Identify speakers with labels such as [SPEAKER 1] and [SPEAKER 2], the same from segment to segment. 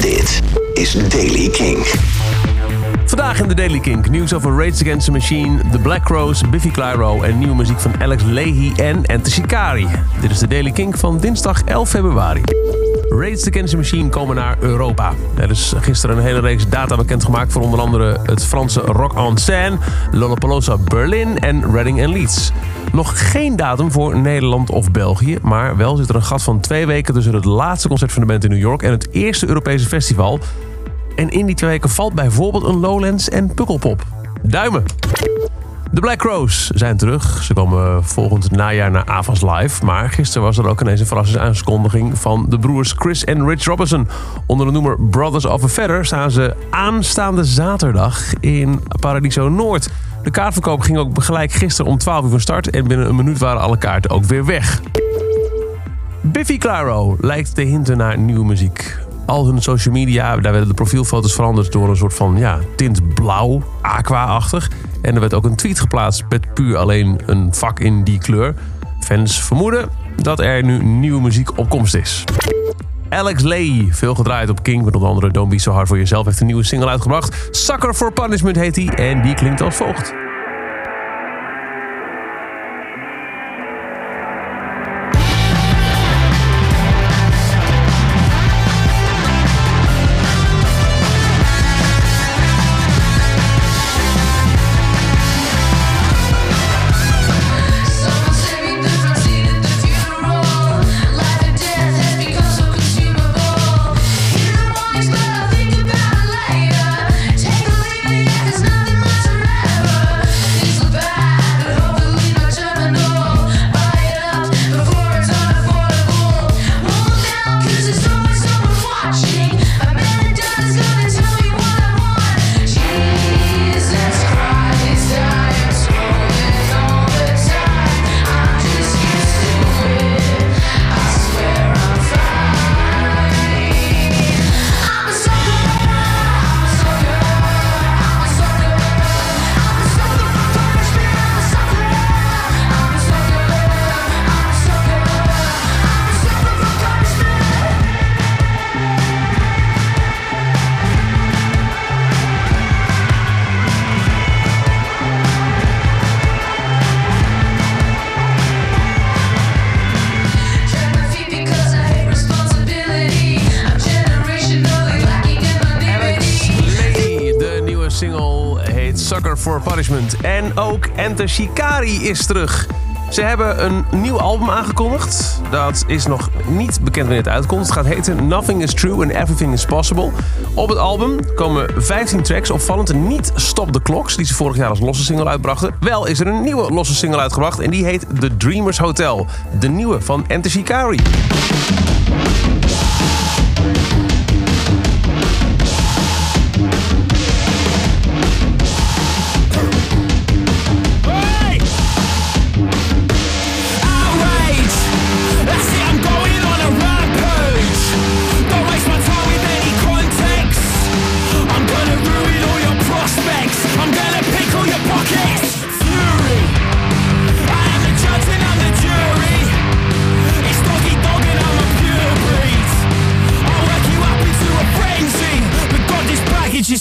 [SPEAKER 1] Dit is Daily King.
[SPEAKER 2] Vandaag in de Daily Kink nieuws over Rage Against the Machine, The Black Rose, Biffy Clyro en nieuwe muziek van Alex Leahy en Enter Shikari. Dit is de Daily Kink van dinsdag 11 februari. Rage Against the Machine komen naar Europa. Er is gisteren een hele reeks data bekendgemaakt voor onder andere het Franse Rock en Seine, Lollapalooza Berlin en Reading en Leeds. Nog geen datum voor Nederland of België, maar wel zit er een gat van twee weken tussen het laatste concert van de band in New York en het eerste Europese festival. En in die twee weken valt bijvoorbeeld een Lowlands en Pukkelpop. Duimen! De Black Rose zijn terug. Ze komen volgend najaar naar Avas Live. Maar gisteren was er ook ineens een verrassingsaankondiging van de broers Chris en Rich Robinson. Onder de noemer Brothers of a Feather staan ze aanstaande zaterdag in Paradiso Noord. De kaartverkoop ging ook gelijk gisteren om 12 uur van start. En binnen een minuut waren alle kaarten ook weer weg. Biffy Clyro lijkt te hinten naar nieuwe muziek. Al hun social media, daar werden de profielfoto's veranderd door een soort van ja, tint blauw, aqua-achtig. En er werd ook een tweet geplaatst met puur alleen een vak in die kleur. Fans vermoeden dat er nu nieuwe muziek op komst is. Alex Lay, veel gedraaid op King, met onder andere Don't Be So Hard For Yourself, heeft een nieuwe single uitgebracht. Sucker for Punishment heet hij en die klinkt als volgt.
[SPEAKER 3] Sucker for Punishment.
[SPEAKER 2] En ook Enter Shikari is terug. Ze hebben een nieuw album aangekondigd. Dat is nog niet bekend wanneer het uitkomt. Het gaat heten Nothing is True and Everything is Possible. Op het album komen 15 tracks. Opvallend niet Stop the Clocks, die ze vorig jaar als losse single uitbrachten. Wel is er een nieuwe losse single uitgebracht en die heet The Dreamers Hotel. De nieuwe van Enter Shikari.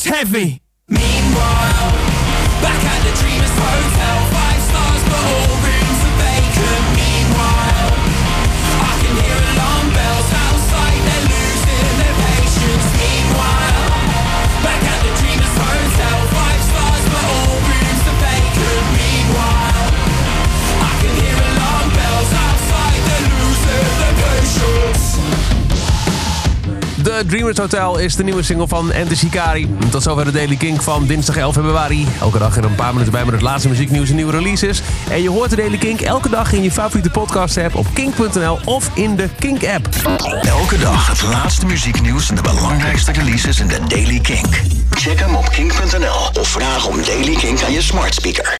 [SPEAKER 4] Heavy. Meanwhile, back at the Dreamers Hotel,
[SPEAKER 2] Dreamers Hotel is de nieuwe single van Enter Shikari. Tot zover de Daily Kink van dinsdag 11 februari. Elke dag er een paar minuten bij met het laatste muzieknieuws en nieuwe releases. En je hoort de Daily Kink elke dag in je favoriete podcast app op kink.nl of in de Kink app.
[SPEAKER 1] Elke dag het laatste muzieknieuws en de belangrijkste releases in de Daily Kink. Check hem op kink.nl of vraag om Daily Kink aan je smart speaker.